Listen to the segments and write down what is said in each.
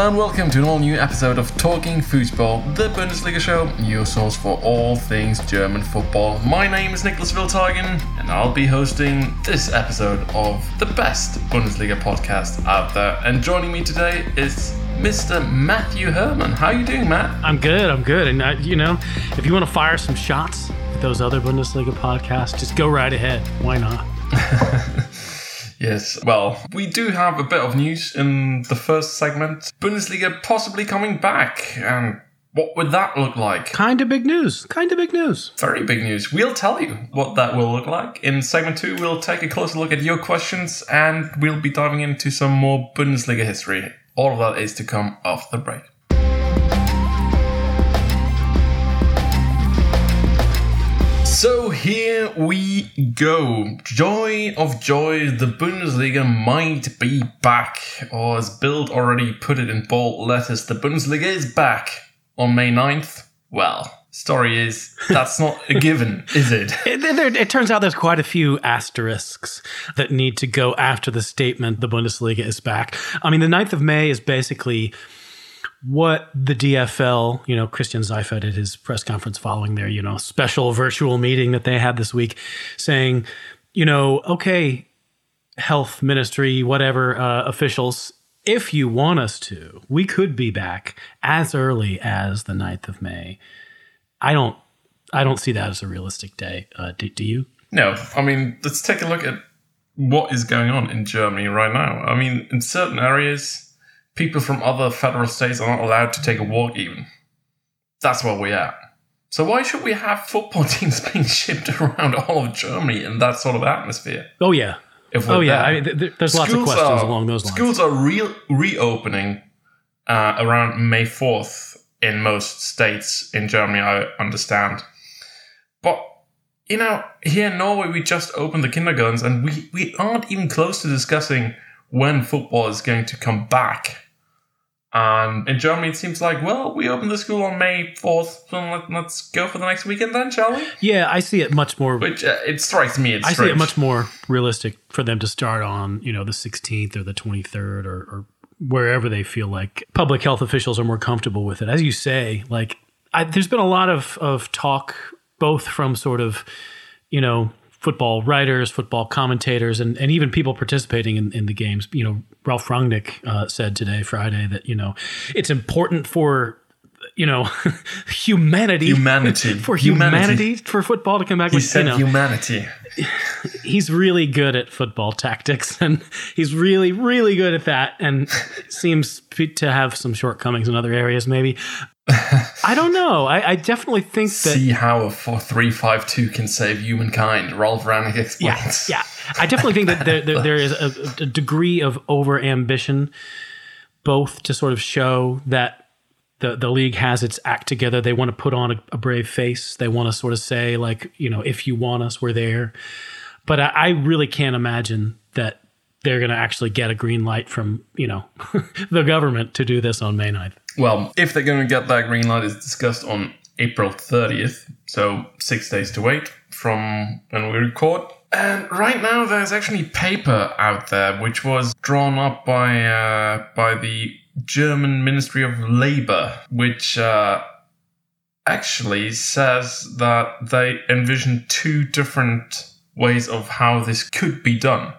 Hello and welcome to an all new episode of Talking Football, the Bundesliga show, your source for all things German football. My name is Nicholas Wiltagen, and I'll be hosting this episode of the best Bundesliga podcast out there. And joining me today is Mr. Matthew Herman. How are you doing, Matt? I'm good. I'm good. And uh, you know, if you want to fire some shots at those other Bundesliga podcasts, just go right ahead. Why not? Yes, well, we do have a bit of news in the first segment. Bundesliga possibly coming back, and what would that look like? Kind of big news. Kind of big news. Very big news. We'll tell you what that will look like. In segment two, we'll take a closer look at your questions, and we'll be diving into some more Bundesliga history. All of that is to come after the break. So here we go. Joy of joy, the Bundesliga might be back. Or as Bild already put it in bold letters, the Bundesliga is back on May 9th. Well, story is that's not a given, is it? It, there- it turns out there's quite a few asterisks that need to go after the statement the Bundesliga is back. I mean, the 9th of May is basically what the DFL, you know, Christian Seifert at his press conference following their, you know, special virtual meeting that they had this week saying, you know, okay, health ministry, whatever uh, officials, if you want us to, we could be back as early as the 9th of May. I don't, I don't see that as a realistic day. Uh, do, do you? No, I mean, let's take a look at what is going on in Germany right now. I mean, in certain areas, people from other federal states are not allowed to take a walk, even. That's where we're at. So, why should we have football teams being shipped around all of Germany in that sort of atmosphere? Oh yeah. If Oh yeah. I mean, th- th- there's lots of Schools questions are- along those lines. Schools are re- reopening uh, around May 4th in most states in Germany, I understand. But, you know, here in Norway, we just opened the kindergartens and we, we aren't even close to discussing when football is going to come back. And in Germany, it seems like, well, we opened the school on May 4th, so let, let's go for the next weekend then, shall we? Yeah, I see it much more. Which uh, it strikes me as I see it much more realistic for them to start on, you know, the 16th or the 23rd or, or wherever they feel like public health officials are more comfortable with it. As you say, like I, there's been a lot of of talk, both from sort of, you know, football writers, football commentators, and, and even people participating in, in the games. You know, Ralph Rangnick uh, said today, Friday, that you know it's important for you know humanity, Humanity. for Humanity. humanity, for football to come back. He with, said you know, humanity. he's really good at football tactics and he's really really good at that and seems to have some shortcomings in other areas maybe i don't know i, I definitely think that See how a 4352 can save humankind, Ralph Rangnick yeah explains. yeah i definitely think that there, there, there is a, a degree of over ambition both to sort of show that the, the league has its act together. They want to put on a, a brave face. They want to sort of say, like, you know, if you want us, we're there. But I, I really can't imagine that they're going to actually get a green light from, you know, the government to do this on May 9th. Well, if they're going to get that green light, is discussed on April 30th, so six days to wait from when we record. And right now, there's actually paper out there which was drawn up by uh, by the German Ministry of Labor, which uh, actually says that they envision two different ways of how this could be done.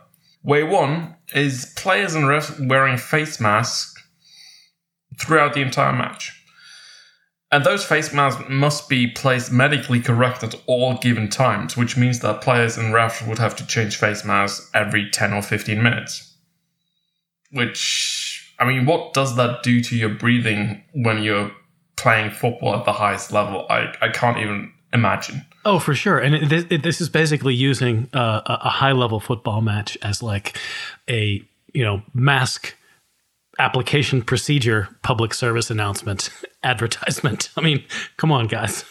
Way one is players and refs wearing face masks throughout the entire match. And those face masks must be placed medically correct at all given times, which means that players and refs would have to change face masks every 10 or 15 minutes. Which, I mean, what does that do to your breathing when you're playing football at the highest level? I, I can't even imagine. Oh, for sure. And it, this, it, this is basically using uh, a, a high level football match as like a, you know, mask application procedure public service announcement advertisement. I mean, come on, guys.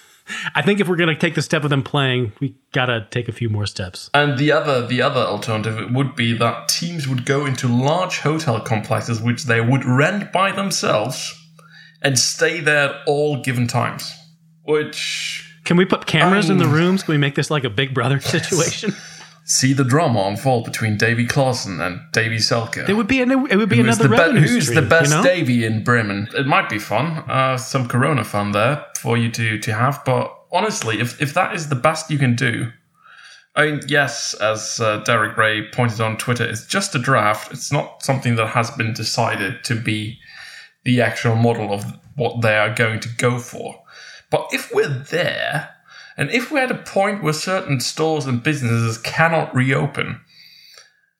I think if we're going to take the step of them playing, we got to take a few more steps. And the other the other alternative would be that teams would go into large hotel complexes which they would rent by themselves and stay there at all given times. Which Can we put cameras in the Um, rooms? Can we make this like a big brother situation? see the drama unfold between Davy Klaassen and Davie Selke. It would be an, it would be Who's another the, be- revenue who's stream, the best you know? Davy in Bremen? It might be fun, uh, some Corona fun there for you to to have. But honestly, if if that is the best you can do, I mean, yes, as uh, Derek Rae pointed on Twitter, it's just a draft. It's not something that has been decided to be the actual model of what they are going to go for. But if we're there, and if we're at a point where certain stores and businesses cannot reopen,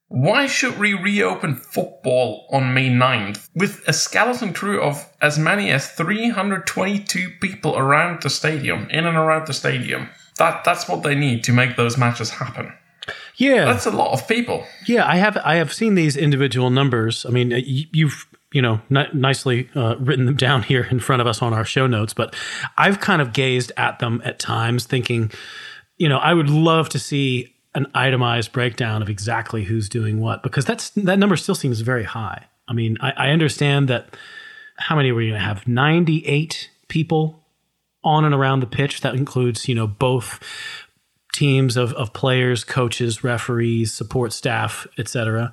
why should we reopen football on May 9th with a skeleton crew of as many as 322 people around the stadium, in and around the stadium? That that's what they need to make those matches happen. Yeah, That's a lot of people. Yeah, I have I have seen these individual numbers. I mean, you've you know ni- nicely uh, written them down here in front of us on our show notes, but I've kind of gazed at them at times, thinking, you know, I would love to see an itemized breakdown of exactly who's doing what because that's that number still seems very high. I mean, I, I understand that how many were you going to have? Ninety eight people on and around the pitch. That includes you know both teams of, of players, coaches, referees, support staff, etc.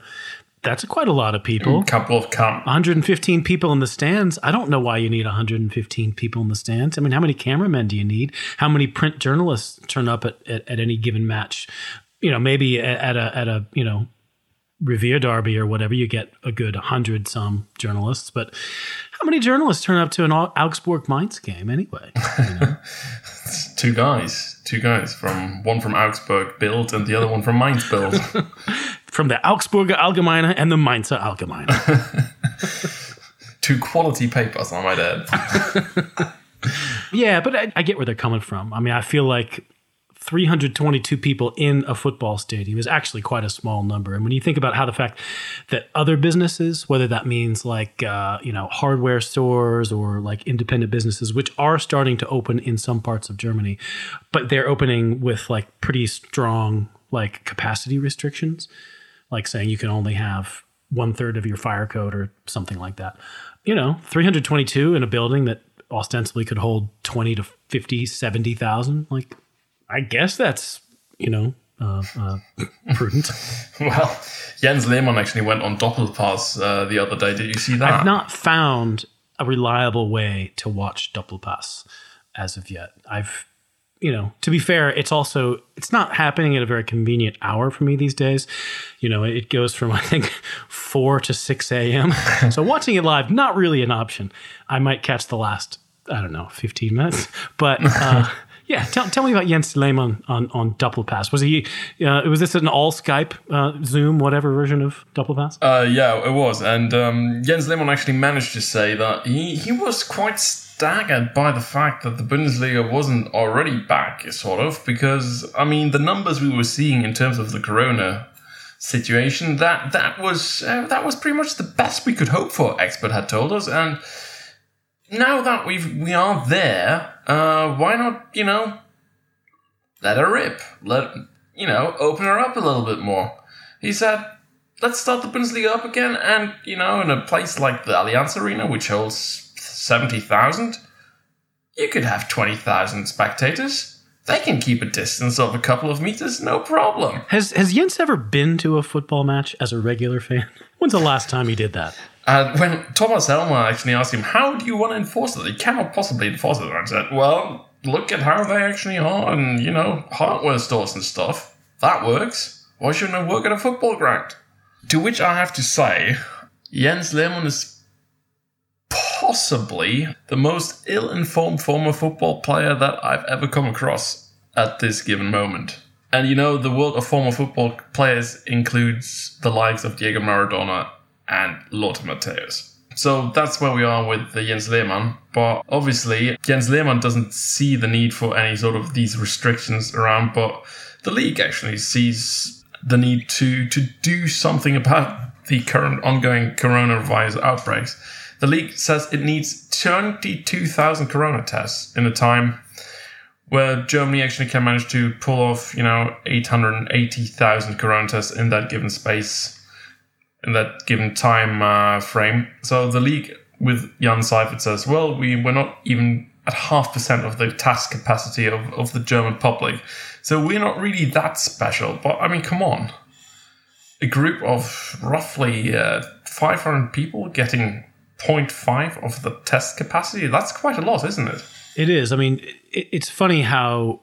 That's quite a lot of people. A couple of camp 115 people in the stands. I don't know why you need 115 people in the stands. I mean, how many cameramen do you need? How many print journalists turn up at, at, at any given match? You know, maybe at, at a at a you know Revierderby or whatever, you get a good hundred some journalists. But how many journalists turn up to an Augsburg Mainz game anyway? two guys, two guys from one from Augsburg Bild and the other one from Mainz Bild. From the Augsburger Allgemeine and the Mainzer Allgemeine. two quality papers, I might add. Yeah, but I, I get where they're coming from. I mean, I feel like 322 people in a football stadium is actually quite a small number. And when you think about how the fact that other businesses, whether that means like uh, you know hardware stores or like independent businesses, which are starting to open in some parts of Germany, but they're opening with like pretty strong like capacity restrictions, like saying you can only have one third of your fire code or something like that. You know, 322 in a building that ostensibly could hold 20 to 50, 70,000. Like, I guess that's, you know, uh, uh, prudent. well, Jens Lehmann actually went on Doppelpass uh, the other day. Did you see that? I've not found a reliable way to watch Doppelpass as of yet. I've, you know, to be fair, it's also it's not happening at a very convenient hour for me these days. You know, it goes from I think four to six a.m. so watching it live not really an option. I might catch the last I don't know fifteen minutes, but. Yeah, tell, tell me about Jens Lehmann on, on Doppelpass. Was he? Uh, was this an all Skype, uh, Zoom, whatever version of Doppelpass? Uh, yeah, it was. And um, Jens Lehmann actually managed to say that he, he was quite staggered by the fact that the Bundesliga wasn't already back, sort of, because, I mean, the numbers we were seeing in terms of the corona situation, that that was uh, that was pretty much the best we could hope for, expert had told us. And now that we've we are there, uh, why not, you know, let her rip. Let you know, open her up a little bit more. He said, let's start the Bundesliga up again, and you know, in a place like the Allianz Arena, which holds seventy thousand, you could have twenty thousand spectators. They can keep a distance of a couple of meters, no problem. Has Has Jens ever been to a football match as a regular fan? When's the last time he did that? And when Thomas Helmer actually asked him, "How do you want to enforce it?" He cannot possibly enforce it. I said, "Well, look at how they actually are, and you know, hardware stores and stuff. That works. Why shouldn't it work at a football ground?" To which I have to say, Jens Lehmann is possibly the most ill-informed former football player that I've ever come across at this given moment. And you know, the world of former football players includes the likes of Diego Maradona and Lothar Matthäus. So that's where we are with the Jens Lehmann. But obviously, Jens Lehmann doesn't see the need for any sort of these restrictions around, but the league actually sees the need to, to do something about the current ongoing coronavirus outbreaks. The league says it needs 22,000 corona tests in a time where Germany actually can manage to pull off, you know, 880,000 corona tests in that given space, in that given time uh, frame. So the league with Jan Seifert says, well, we, we're not even at half percent of the task capacity of, of the German public. So we're not really that special. But I mean, come on. A group of roughly uh, 500 people getting 0.5 of the test capacity, that's quite a lot, isn't it? It is. I mean, it, it's funny how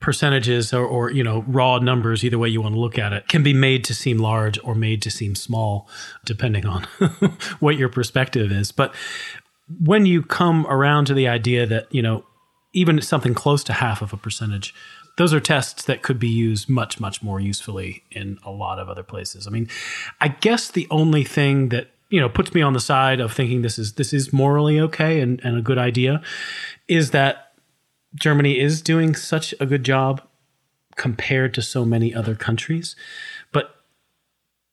percentages or, or, you know raw numbers either way you want to look at it can be made to seem large or made to seem small depending on what your perspective is. But when you come around to the idea that you know even something close to half of a percentage those are tests that could be used much much more usefully in a lot of other places. I mean i guess the only thing that you know puts me on the side of thinking this is this is morally okay and, and a good idea is that Germany is doing such a good job compared to so many other countries, but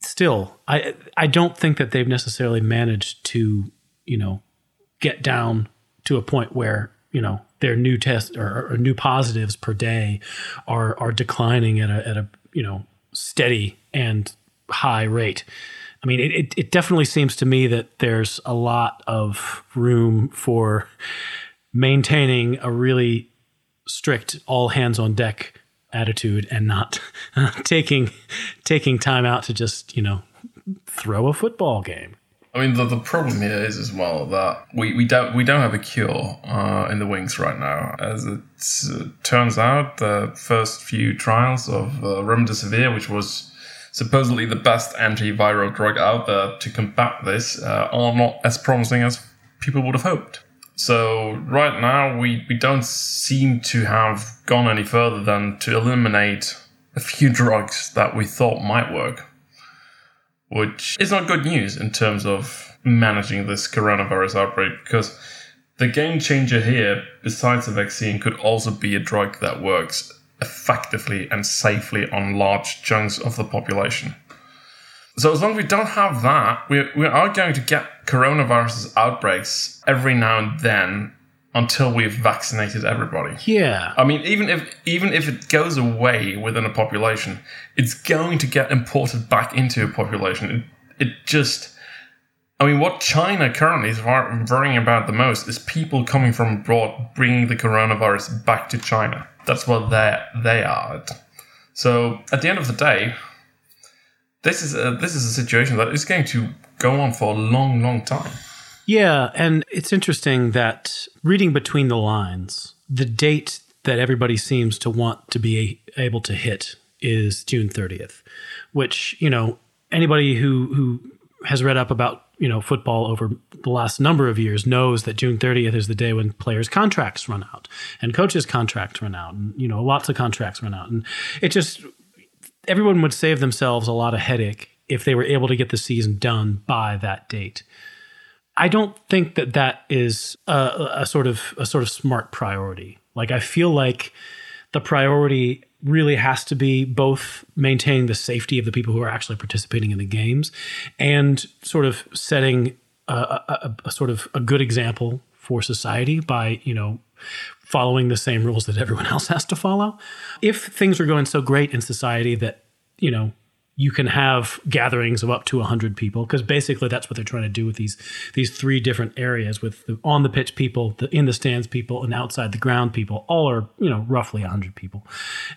still, I I don't think that they've necessarily managed to you know get down to a point where you know their new test or, or new positives per day are are declining at a at a you know steady and high rate. I mean, it, it definitely seems to me that there's a lot of room for maintaining a really strict all hands on deck attitude and not taking taking time out to just you know throw a football game. I mean, the, the problem here is as well that we, we don't we don't have a cure uh, in the wings right now. As it uh, turns out, the first few trials of uh, remdesivir, which was supposedly the best antiviral drug out there to combat this, uh, are not as promising as people would have hoped. So right now we, we don't seem to have gone any further than to eliminate a few drugs that we thought might work, which is not good news in terms of managing this coronavirus outbreak because the game changer here, besides the vaccine, could also be a drug that works effectively and safely on large chunks of the population. So as long as we don't have that, we, we are going to get coronavirus outbreaks every now and then until we've vaccinated everybody. Yeah. I mean, even if even if it goes away within a population, it's going to get imported back into a population. It, it just, I mean, what China currently is worrying about the most is people coming from abroad bringing the coronavirus back to China. That's what they they are. So at the end of the day, this is a, this is a situation that is going to go on for a long, long time. Yeah, and it's interesting that reading between the lines, the date that everybody seems to want to be able to hit is June 30th, which, you know, anybody who who has read up about, you know, football over the last number of years knows that June 30th is the day when players' contracts run out and coaches' contracts run out and, you know, lots of contracts run out. And it just everyone would save themselves a lot of headache if they were able to get the season done by that date. I don't think that that is a, a, sort of a sort of smart priority. Like I feel like the priority really has to be both maintaining the safety of the people who are actually participating in the games and sort of setting a, a, a sort of a good example for society by you know following the same rules that everyone else has to follow. If things are going so great in society that, you know, you can have gatherings of up to 100 people because basically that's what they're trying to do with these these three different areas with the on the pitch people the in the stands people and outside the ground people all are you know roughly 100 people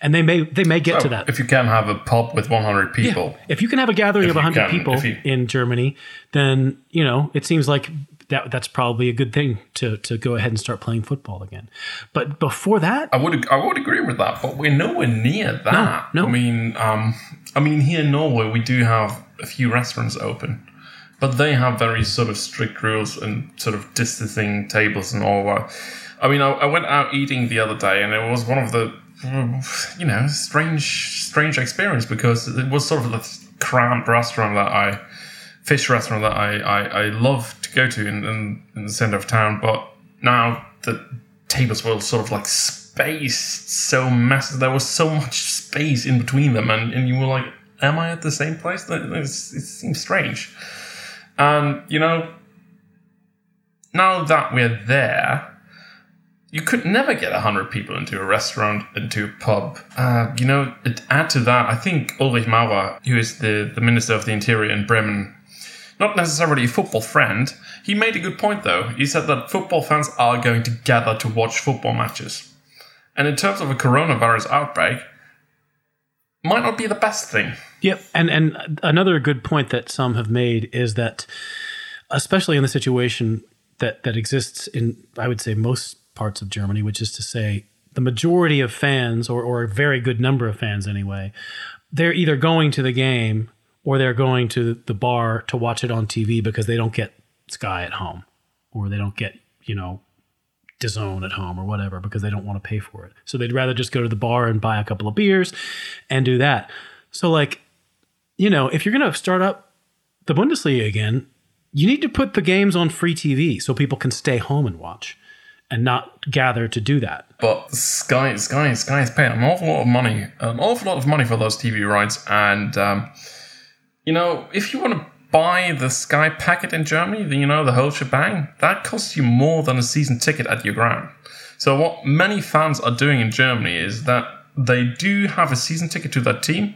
and they may they may get well, to that if you can have a pub with 100 people yeah. if you can have a gathering if of 100 can, people you, in germany then you know it seems like that that's probably a good thing to to go ahead and start playing football again. But before that, I would I would agree with that. But we're nowhere near that. No, no. I mean, um, I mean, here in Norway we do have a few restaurants open, but they have very sort of strict rules and sort of distancing tables and all that. I mean, I, I went out eating the other day, and it was one of the you know strange strange experience because it was sort of a cramped restaurant that I fish restaurant that I, I, I love to go to in, in, in the center of town, but now the tables were sort of like spaced so massive. There was so much space in between them, and, and you were like, Am I at the same place? it seems strange. And, you know, now that we're there, you could never get 100 people into a restaurant, into a pub. Uh, you know, add to that, I think Ulrich Mäurer, who is the, the Minister of the Interior in Bremen, not necessarily a football friend. He made a good point though. He said that football fans are going to gather to watch football matches. And in terms of a coronavirus outbreak, might not be the best thing. Yep. And and another good point that some have made is that especially in the situation that that exists in I would say most parts of Germany, which is to say the majority of fans or or a very good number of fans anyway, they're either going to the game or they're going to the bar to watch it on TV because they don't get Sky at home or they don't get, you know, DAZN at home or whatever because they don't want to pay for it. So they'd rather just go to the bar and buy a couple of beers and do that. So like, you know, if you're going to start up the Bundesliga again, you need to put the games on free TV so people can stay home and watch and not gather to do that. But Sky, Sky, Sky is paying an awful lot of money, an awful lot of money for those TV rights, and um, you know, if you want to buy the Sky packet in Germany, the, you know, the whole shebang, that costs you more than a season ticket at your ground. So what many fans are doing in Germany is that they do have a season ticket to that team,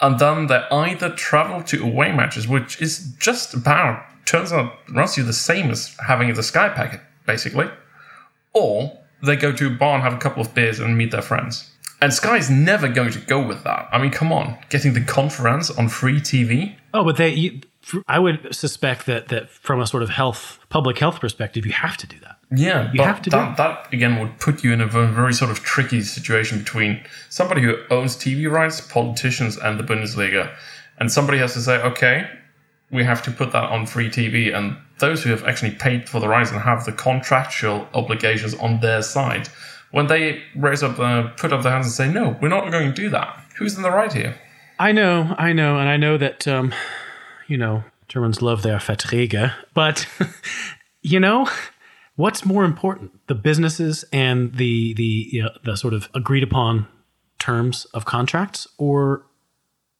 and then they either travel to away matches, which is just about turns out runs you the same as having the Sky packet, basically, or they go to a bar and have a couple of beers and meet their friends. And Sky's never going to go with that. I mean, come on, getting the conference on free TV. Oh, but they, you, I would suspect that that from a sort of health, public health perspective, you have to do that. Yeah, You have to do that, that again would put you in a very sort of tricky situation between somebody who owns TV rights, politicians, and the Bundesliga, and somebody has to say, okay, we have to put that on free TV, and those who have actually paid for the rights and have the contractual obligations on their side, when they raise up, uh, put up their hands and say, no, we're not going to do that. Who's in the right here? I know, I know, and I know that um, you know Germans love their Verträge, but you know what's more important: the businesses and the the you know, the sort of agreed upon terms of contracts, or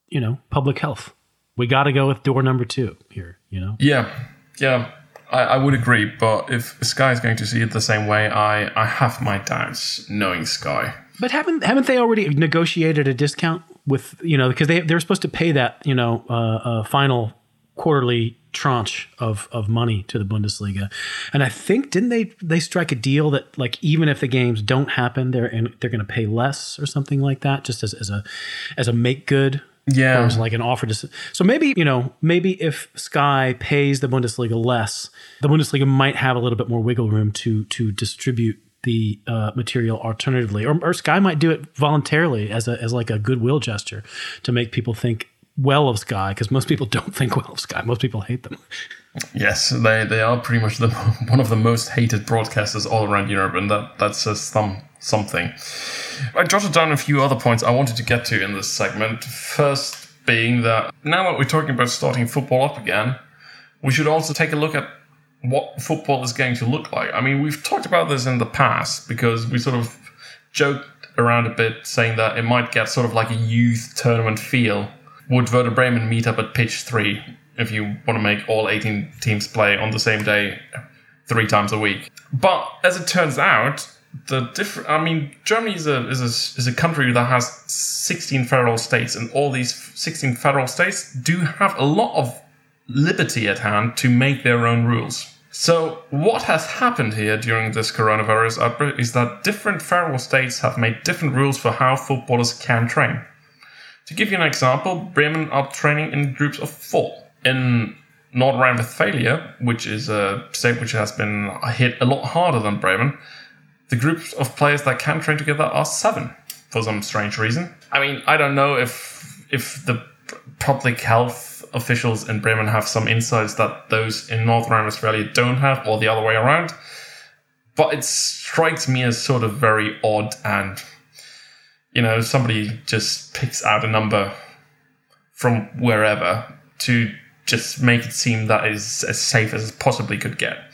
you know public health. We got to go with door number two here. You know, Yeah, yeah, I, I would agree. But if Sky is going to see it the same way, I, I have my doubts knowing Sky. but haven't haven't they already negotiated a discount with you know because they they're supposed to pay that you know uh, uh, final quarterly tranche of of money to the Bundesliga, and I think didn't they they strike a deal that like even if the games don't happen, they're in, they're going to pay less or something like that, just as as a as a make good. Yeah. Or as like an offer to, so maybe you know maybe if Sky pays the Bundesliga less, the Bundesliga might have a little bit more wiggle room to to distribute the uh, material alternatively, or, or Sky might do it voluntarily as a as like a goodwill gesture to make people think well of Sky because most people don't think well of Sky. Most people hate them. Yes, they, they are pretty much the one of the most hated broadcasters all around Europe, and that, that says some, something. I jotted down a few other points I wanted to get to in this segment. First being that now that we're talking about starting football up again, we should also take a look at what football is going to look like. I mean, we've talked about this in the past because we sort of joked around a bit saying that it might get sort of like a youth tournament feel. Would Werder Bremen meet up at pitch three if you want to make all 18 teams play on the same day three times a week? But as it turns out, the different. I mean, Germany is a, is a is a country that has 16 federal states, and all these 16 federal states do have a lot of liberty at hand to make their own rules. So, what has happened here during this coronavirus outbreak is that different federal states have made different rules for how footballers can train. To give you an example, Bremen are training in groups of four. In North Rhine-Westphalia, which is a state which has been hit a lot harder than Bremen, the groups of players that can train together are seven for some strange reason. I mean, I don't know if if the public health officials in Bremen have some insights that those in North Rhine-Westphalia don't have, or the other way around. But it strikes me as sort of very odd, and you know, somebody just picks out a number from wherever to just make it seem that is as safe as it possibly could get.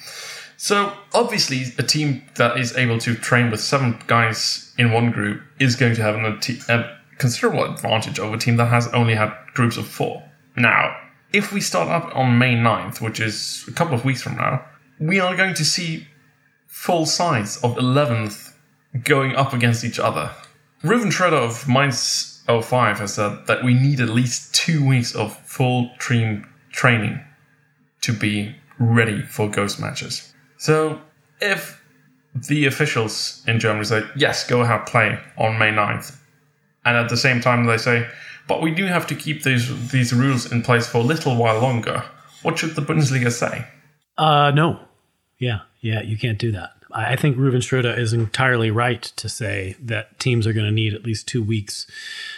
So obviously, a team that is able to train with seven guys in one group is going to have an, a considerable advantage over a team that has only had groups of four. Now, if we start up on May 9th, which is a couple of weeks from now, we are going to see full sides of 11th going up against each other. Rouven Schröder of Mainz 05 has said that we need at least two weeks of full team training to be ready for ghost matches. So, if the officials in Germany say, yes, go ahead, play on May 9th, And at the same time, they say, but we do have to keep these these rules in place for a little while longer. What should the Bundesliga say? Uh, no. Yeah, yeah, you can't do that. I think Rouven Schröder is entirely right to say that teams are going to need at least two weeks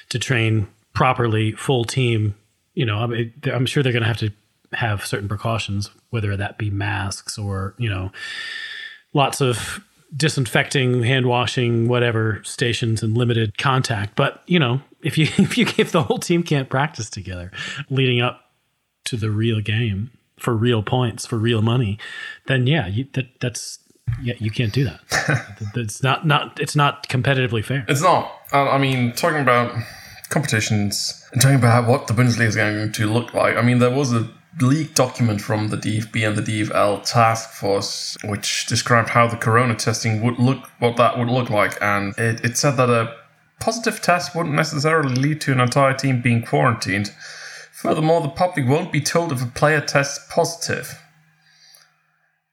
to train properly, full team. You know, I mean, I'm sure they're going to have to have certain precautions, whether that be masks or you know, lots of disinfecting, hand washing, whatever stations and limited contact. But you know, if you if you if the whole team can't practice together leading up to the real game for real points for real money, then yeah, you, that that's yeah, you can't do that. it's not not it's not competitively fair. It's not. I mean, talking about competitions and talking about what the Bundesliga is going to look like. I mean, there was a leaked document from the DFB and the DFL task force, which described how the corona testing would look, what that would look like, and it, it said that a positive test wouldn't necessarily lead to an entire team being quarantined. Furthermore, the public won't be told if a player tests positive.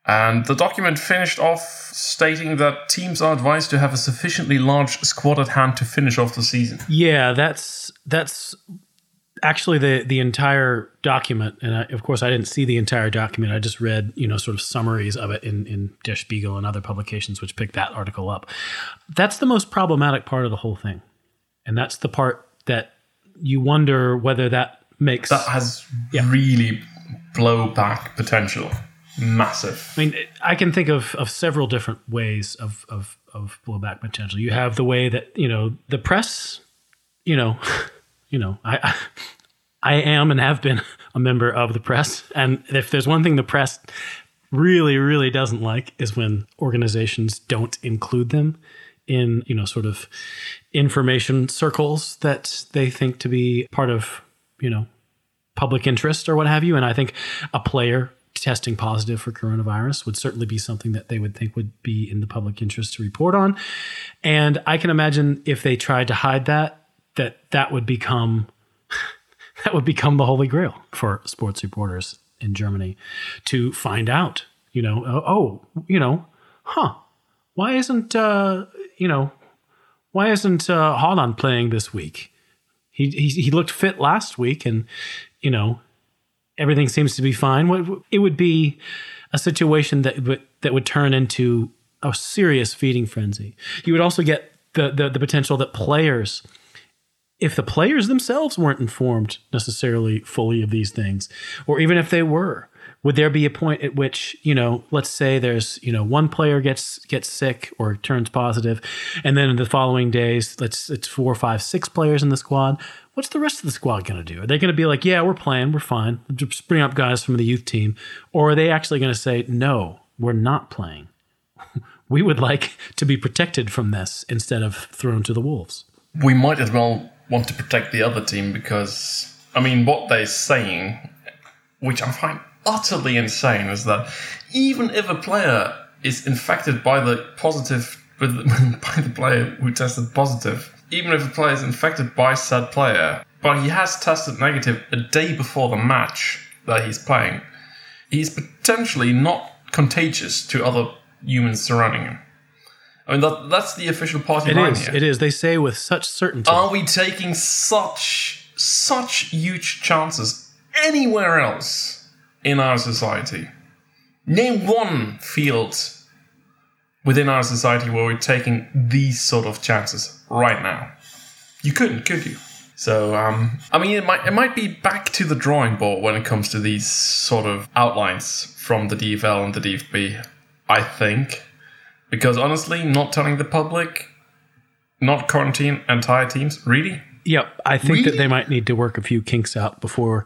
And the document finished off stating that teams are advised to have a sufficiently large squad at hand to finish off the season. Yeah, that's that's actually the the entire document, and I, of course I didn't see the entire document. I just read you know sort of summaries of it in in Der Spiegel and other publications which picked that article up. That's the most problematic part of the whole thing, and that's the part that you wonder whether that makes That has Yeah. really blowback potential. Massive. I mean, I can think of, of several different ways of, of, of blowback potential. You have the way that, you know, the press, you know, you know, I, I, am and have been a member of the press. And if there's one thing the press really, really doesn't like is when organizations don't include them in, you know, sort of information circles that they think to be part of, you know, public interest or what have you. And I think a player testing positive for coronavirus would certainly be something that they would think would be in the public interest to report on. And I can imagine if they tried to hide that, that that would become that would become the holy grail for sports reporters in Germany to find out, you know, oh, oh you know, huh, why isn't uh, you know, why isn't uh, Haaland playing this week? He, he he looked fit last week, and you know everything seems to be fine. It would be a situation that would that would turn into a serious feeding frenzy. You would also get the the, the potential that players, if the players themselves weren't informed necessarily fully of these things, or even if they were, would there be a point at which you know, let's say there's you know one player gets gets sick or turns positive, and then in the following days, let's it's four, five, six players in the squad. What's the rest of the squad going to do? Are they going to be like, yeah, we're playing, we're fine, just bring up guys from the youth team, or are they actually going to say, no, we're not playing? we would like to be protected from this instead of thrown to the wolves. we might as well want to protect the other team because I mean what they're saying, which I find utterly insane, is that even if a player is infected by the positive with by the player who tested positive, even if a player is infected by said player, but he has tested negative a day before the match that he's playing, he's potentially not contagious to other humans surrounding him. I mean that that's the official party It line is. here. It is. They say with such certainty. Are we taking such such huge chances anywhere else in our society? Name one field within our society where we're taking these sort of chances right now. You couldn't, could you? So, um, I mean, it might it might be back to the drawing board when it comes to these sort of outlines from the DFL and the DFB. I think, because honestly, not telling the public, not quarantine entire teams, really. Yep, I think that they might need to work a few kinks out before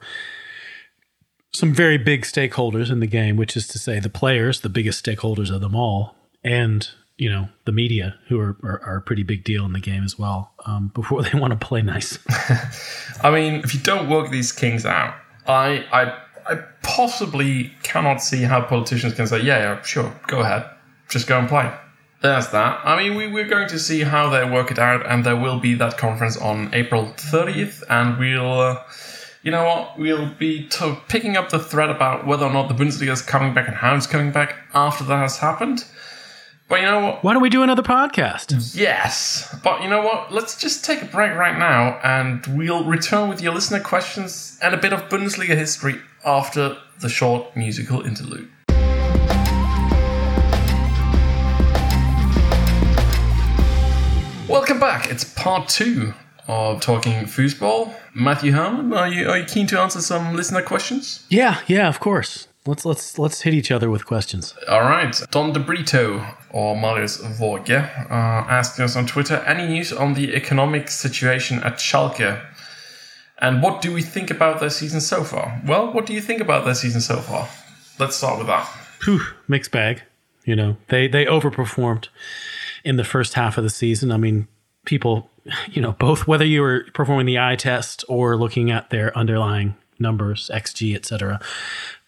some very big stakeholders in the game, which is to say the players, the biggest stakeholders of them all, and you know the media, who are are, are a pretty big deal in the game as well. Um, before they want to play nice, I mean, if you don't work these kings out, I, I, I possibly cannot see how politicians can say, yeah, yeah, sure, go ahead, just go and play. There's that. I mean, we, we're going to see how they work it out, and there will be that conference on April 30th, and we'll, uh, you know what, we'll be to picking up the thread about whether or not the Bundesliga is coming back and how it's coming back after that has happened. But you know what? Why don't we do another podcast? Yes. But you know what? Let's just take a break right now and we'll return with your listener questions and a bit of Bundesliga history after the short musical interlude. Welcome back. It's part two of talking foosball. Matthew Harmon, are you are you keen to answer some listener questions? Yeah, yeah, of course. Let's let's let's hit each other with questions. All right. Don De Brito or Marius Vorge uh, asked us on Twitter any news on the economic situation at Schalke? And what do we think about their season so far? Well, what do you think about their season so far? Let's start with that. Whew, mixed bag. You know, they they overperformed in the first half of the season. I mean, people, you know, both whether you were performing the eye test or looking at their underlying numbers, XG, etc.,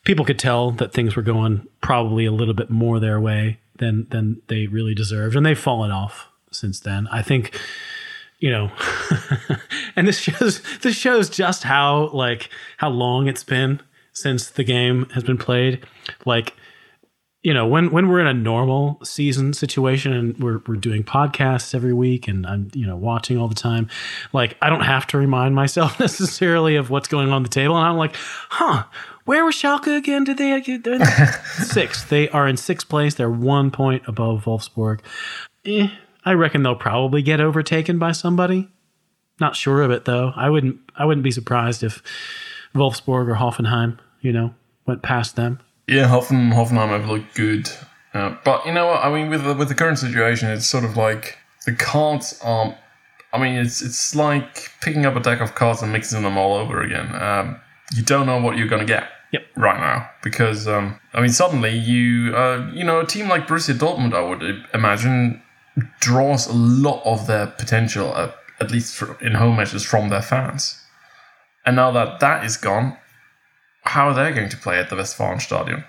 people could tell that things were going probably a little bit more their way than than they really deserved, and they've fallen off since then. I think, you know, and this shows this shows just how like how long it's been since the game has been played. Like you know, when when we're in a normal season situation and we're we're doing podcasts every week and I'm you know watching all the time, like I don't have to remind myself necessarily of what's going on the table, and I'm like, huh, where was Schalke again? Did they get they're sixth? They are in sixth place. They're one point above Wolfsburg. Eh, I reckon they'll probably get overtaken by somebody. Not sure of it though. I wouldn't I wouldn't be surprised if Wolfsburg or Hoffenheim, you know, went past them. Yeah, Hoffen, Hoffenheim have looked good. Uh, but you know what? I mean, with the, with the current situation, it's sort of like the cards are. I mean, it's it's like picking up a deck of cards and mixing them all over again. Um, you don't know what you're going to get Yep. right now because um, I mean, suddenly you uh, you know a team like Borussia Dortmund, I would imagine, draws a lot of their potential, at, at least for, in home matches, from their fans. And now that that is gone, how are they going to play at the Westfalenstadion?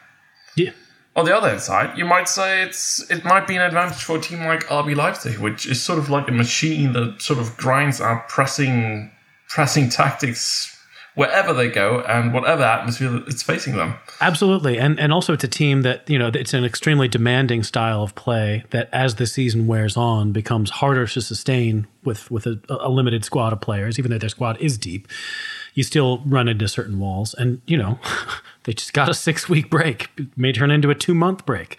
Yeah. On the other hand side, you might say it's it might be an advantage for a team like RB Leipzig, which is sort of like a machine that sort of grinds out pressing pressing tactics wherever they go and whatever atmosphere it's facing them. Absolutely, and and also it's a team that you know it's an extremely demanding style of play that as the season wears on becomes harder to sustain with with a, a limited squad of players. Even though their squad is deep, you still run into certain walls, and you know they just got a six week break, it may turn into a two month break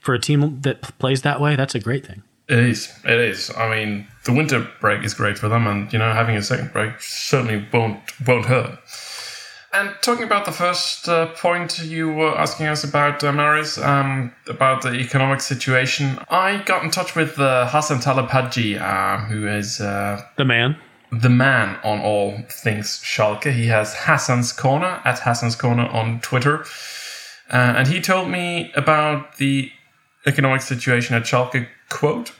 for a team that plays that way. That's a great thing. It is. It is. I mean, the winter break is great for them, and you know, having a second break certainly won't won't hurt. And talking about the first uh, point you were asking us about, uh, Maris, um, about the economic situation, I got in touch with uh, Hassan Talabhaji, uh, who is uh, The man. The man on all things Schalke. He has Hassan's Corner at Hassan's Corner on Twitter. Uh, and he told me about the economic situation at Schalke. Quote,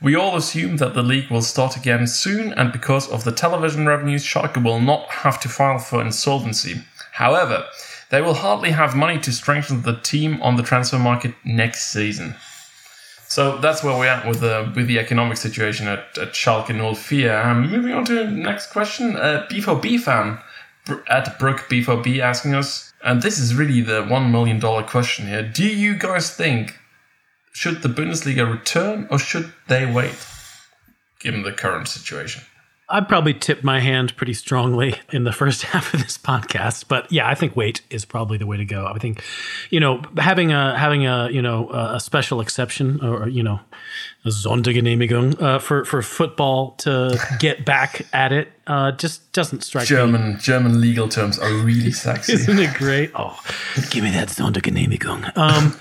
we all assume that the league will start again soon, and because of the television revenues, Schalke will not have to file for insolvency. However, they will hardly have money to strengthen the team on the transfer market next season. So that's where we're at with the with the economic situation at, at Schalke 04. Um, moving on to next question, uh, B4B fan at Brook B4B asking us, and this is really the one million dollar question here. Do you guys think should the Bundesliga return or should they wait, given the current situation? I'd probably tipped my hand pretty strongly in the first half of this podcast, but yeah, I think wait is probably the way to go. I think, you know, having a having a you know a special exception or you know a Sondergenehmigung uh, for for football to get back at it uh, just doesn't strike me. German German legal terms are really sexy. Isn't it great? Oh, give me that Sondergenehmigung. Um,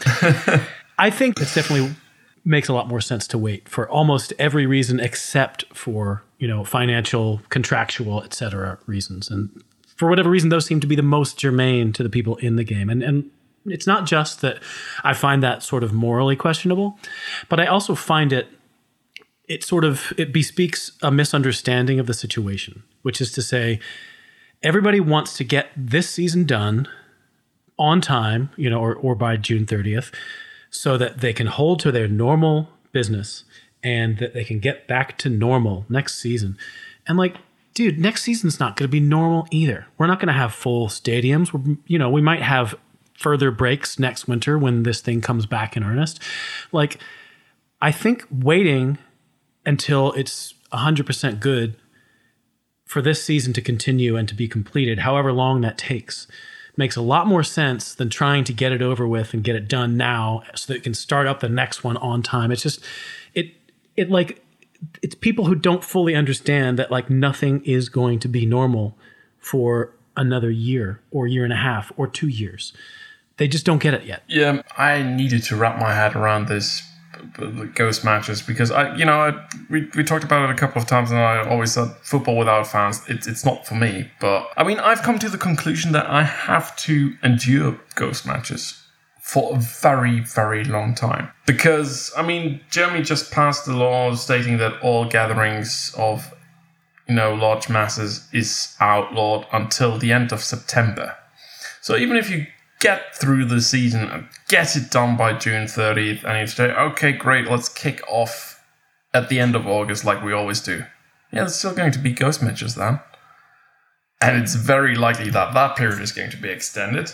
I think it definitely makes a lot more sense to wait for almost every reason except for you know financial, contractual, etc. reasons, and for whatever reason, those seem to be the most germane to the people in the game. And and it's not just that I find that sort of morally questionable, but I also find it it sort of it bespeaks a misunderstanding of the situation, which is to say, everybody wants to get this season done on time, you know, or, or by June 30th, so that they can hold to their normal business and that they can get back to normal next season. And like, dude, next season's not going to be normal either. We're not going to have full stadiums. We're, you know, we might have further breaks next winter when this thing comes back in earnest. Like, I think waiting until it's 100% good for this season to continue and to be completed, however long that takes, makes a lot more sense than trying to get it over with and get it done now so that it can start up the next one on time. It's just, it, it like, it's people who don't fully understand that like nothing is going to be normal for another year or year and a half or two years. They just don't get it yet. Yeah, I needed to wrap my head around this ghost matches because I, you know, I, we, we talked about it a couple of times, and I always said football without fans, it's it's not for me. But I mean, I've come to the conclusion that I have to endure ghost matches for a very, very long time. Because, I mean, Germany just passed a law stating that all gatherings of, you know, large masses is outlawed until the end of September. So even if you get through the season and get it done by June 30th, and you say, okay, great, let's kick off at the end of August like we always do. Yeah, there's still going to be ghost matches then. And it's very likely that that period is going to be extended.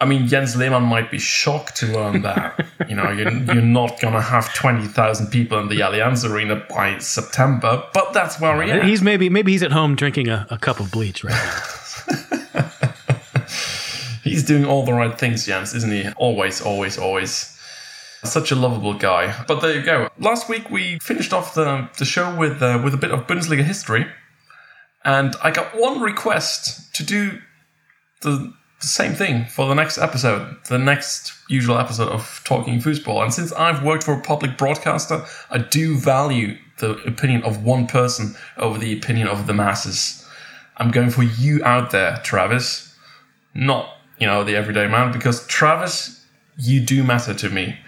I mean, Jens Lehmann might be shocked to learn that. you know, you're, you're not going to have 20,000 people in the Allianz Arena by September, but that's where we are. He's maybe maybe he's at home drinking a, a cup of bleach right now. He's doing all the right things, Jens, isn't he? Always, always, always. Such a lovable guy. But there you go. Last week we finished off the, the show with uh, with a bit of Bundesliga history, and I got one request to do the, the same thing for the next episode, the next usual episode of Talking Football. And since I've worked for a public broadcaster, I do value the opinion of one person over the opinion of the masses. I'm going for you out there, Travis, not you know, the everyday man, because Travis, you do matter to me.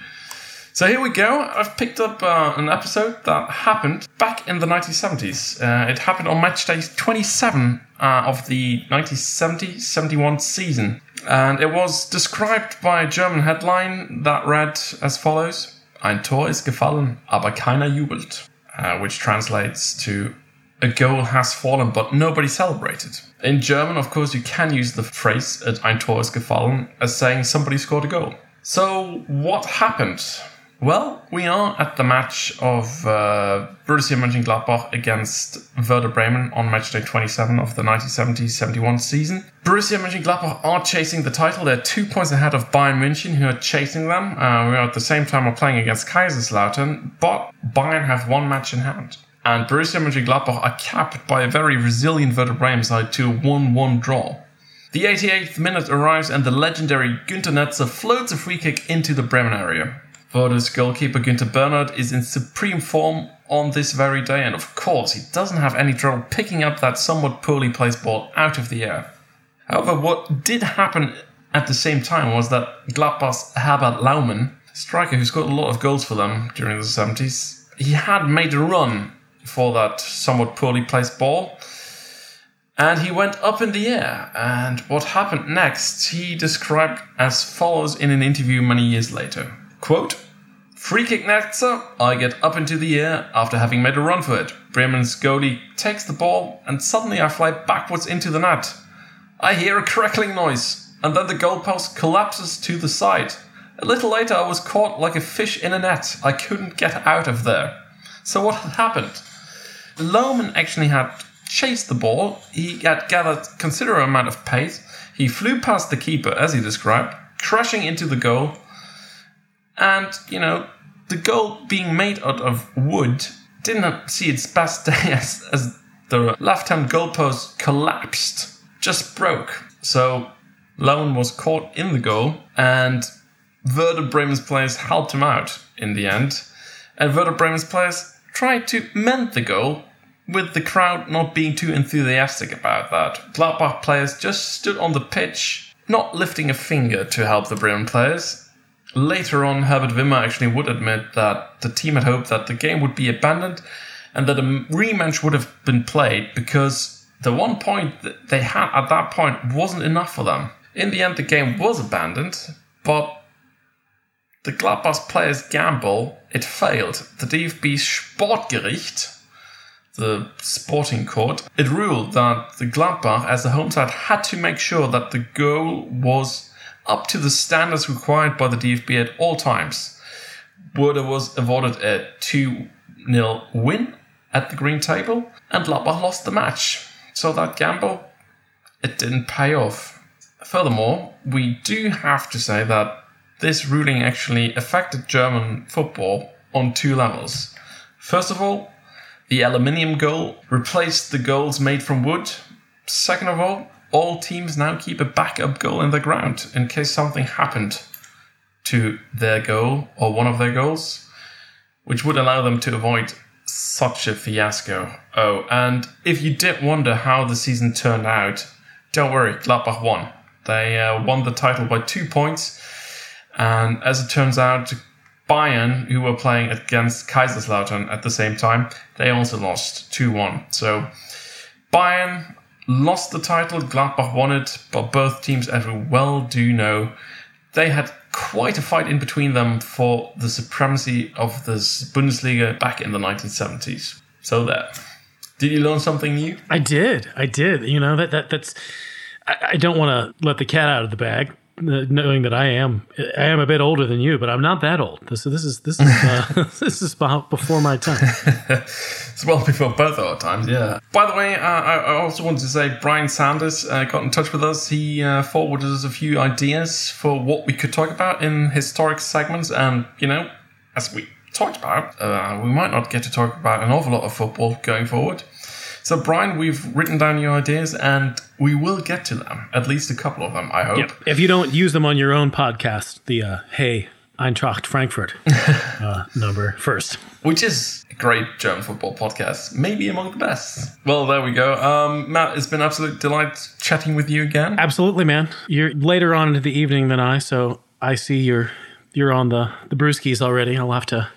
So here we go. I've picked up uh, an episode that happened back in the 1970s. Uh, it happened on match day 27 uh, of the 1970 71 season. And it was described by a German headline that read as follows Ein Tor ist gefallen, aber keiner jubelt. Uh, which translates to a goal has fallen, but nobody celebrated. In German, of course, you can use the phrase ein Tor ist gefallen as saying somebody scored a goal. So, what happened? Well, we are at the match of uh, Borussia Mönchengladbach against Werder Bremen on match day 27 of the 1970-71 season. Borussia Mönchengladbach are chasing the title. They're two points ahead of Bayern München, who are chasing them. Uh, we are at the same time are playing against Kaiserslautern, but Bayern have one match in hand and Borussia Mönchengladbach are capped by a very resilient Werder Bremen side to a 1-1 draw. The 88th minute arrives and the legendary Günter Netzer floats a free kick into the Bremen area. Werder's goalkeeper Günter Bernard is in supreme form on this very day and of course he doesn't have any trouble picking up that somewhat poorly placed ball out of the air. However, what did happen at the same time was that Gladbach's Herbert Laumann, striker who scored a lot of goals for them during the 70s, he had made a run for that somewhat poorly placed ball. And he went up in the air. And what happened next, he described as follows in an interview many years later. Quote, Free kick Netzer, I get up into the air after having made a run for it. Bremen's goalie takes the ball, and suddenly I fly backwards into the net. I hear a crackling noise, and then the goalpost collapses to the side. A little later, I was caught like a fish in a net. I couldn't get out of there. So, what had happened? Laumann actually had chased the ball. He had gathered considerable amount of pace. He flew past the keeper, as he described, crashing into the goal. And, you know, the goal being made out of wood didn't see its best day as, as the left hand goalpost collapsed, just broke. So Laumann was caught in the goal, and Werder Bremen's players helped him out in the end. And Werder Bremen's players tried to mend the goal, with the crowd not being too enthusiastic about that. Gladbach players just stood on the pitch, not lifting a finger to help the Bremen players. Later on, Herbert Wimmer actually would admit that the team had hoped that the game would be abandoned and that a rematch would have been played because the one point that they had at that point wasn't enough for them. In the end, the game was abandoned, but the Gladbach players gamble, it failed. The DFB Sportgericht, the sporting court, it ruled that the Gladbach, as the home side, had to make sure that the goal was up to the standards required by the DFB at all times. Werder was awarded a 2 0 win at the green table, and Gladbach lost the match. So that gamble, it didn't pay off. Furthermore, we do have to say that this ruling actually affected German football on two levels. First of all, the aluminium goal replaced the goals made from wood. Second of all, all teams now keep a backup goal in the ground in case something happened to their goal or one of their goals, which would allow them to avoid such a fiasco. Oh, and if you did wonder how the season turned out, don't worry, Gladbach won. They uh, won the title by two points, and as it turns out, Bayern, who were playing against Kaiserslautern at the same time, they also lost 2 1. So Bayern lost the title, Gladbach won it, but both teams, as we well do know, they had quite a fight in between them for the supremacy of the Bundesliga back in the 1970s. So there. Did you learn something new? I did. I did. You know that that that's. I, I don't want to let the cat out of the bag, knowing that I am I am a bit older than you, but I'm not that old. This this is this is uh, this is before my time. it's well before both our times, yeah. By the way, uh, I also wanted to say Brian Sanders uh, got in touch with us. He uh, forwarded us a few ideas for what we could talk about in historic segments, and you know, as we talked about, uh, we might not get to talk about an awful lot of football going forward. So, Brian, we've written down your ideas and we will get to them, at least a couple of them, I hope. Yep. If you don't use them on your own podcast, the uh, Hey Eintracht Frankfurt uh, number first. Which is a great German football podcast, maybe among the best. Well, there we go. Um, Matt, it's been absolute delight chatting with you again. Absolutely, man. You're later on into the evening than I, so I see you're you're on the the brewskis already. I'll have to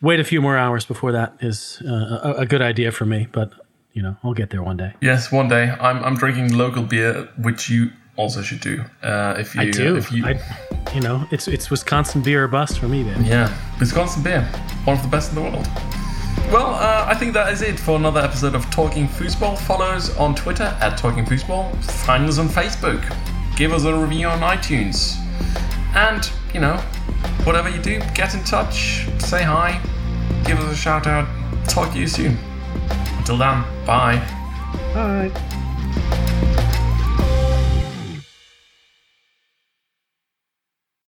wait a few more hours before that is uh, a, a good idea for me, but you know, I'll get there one day. Yes, one day. I'm I'm drinking local beer, which you also should do. Uh, if you, I do. If you, I, you know, it's it's Wisconsin beer or bust for me, man. Yeah, Wisconsin beer, one of the best in the world. Well, uh, I think that is it for another episode of Talking Foosball. Follow us on Twitter at Talking Foosball. Find us on Facebook. Give us a review on iTunes. And, you know, whatever you do, get in touch, say hi, give us a shout out. Talk to you soon. Until then, bye. Bye.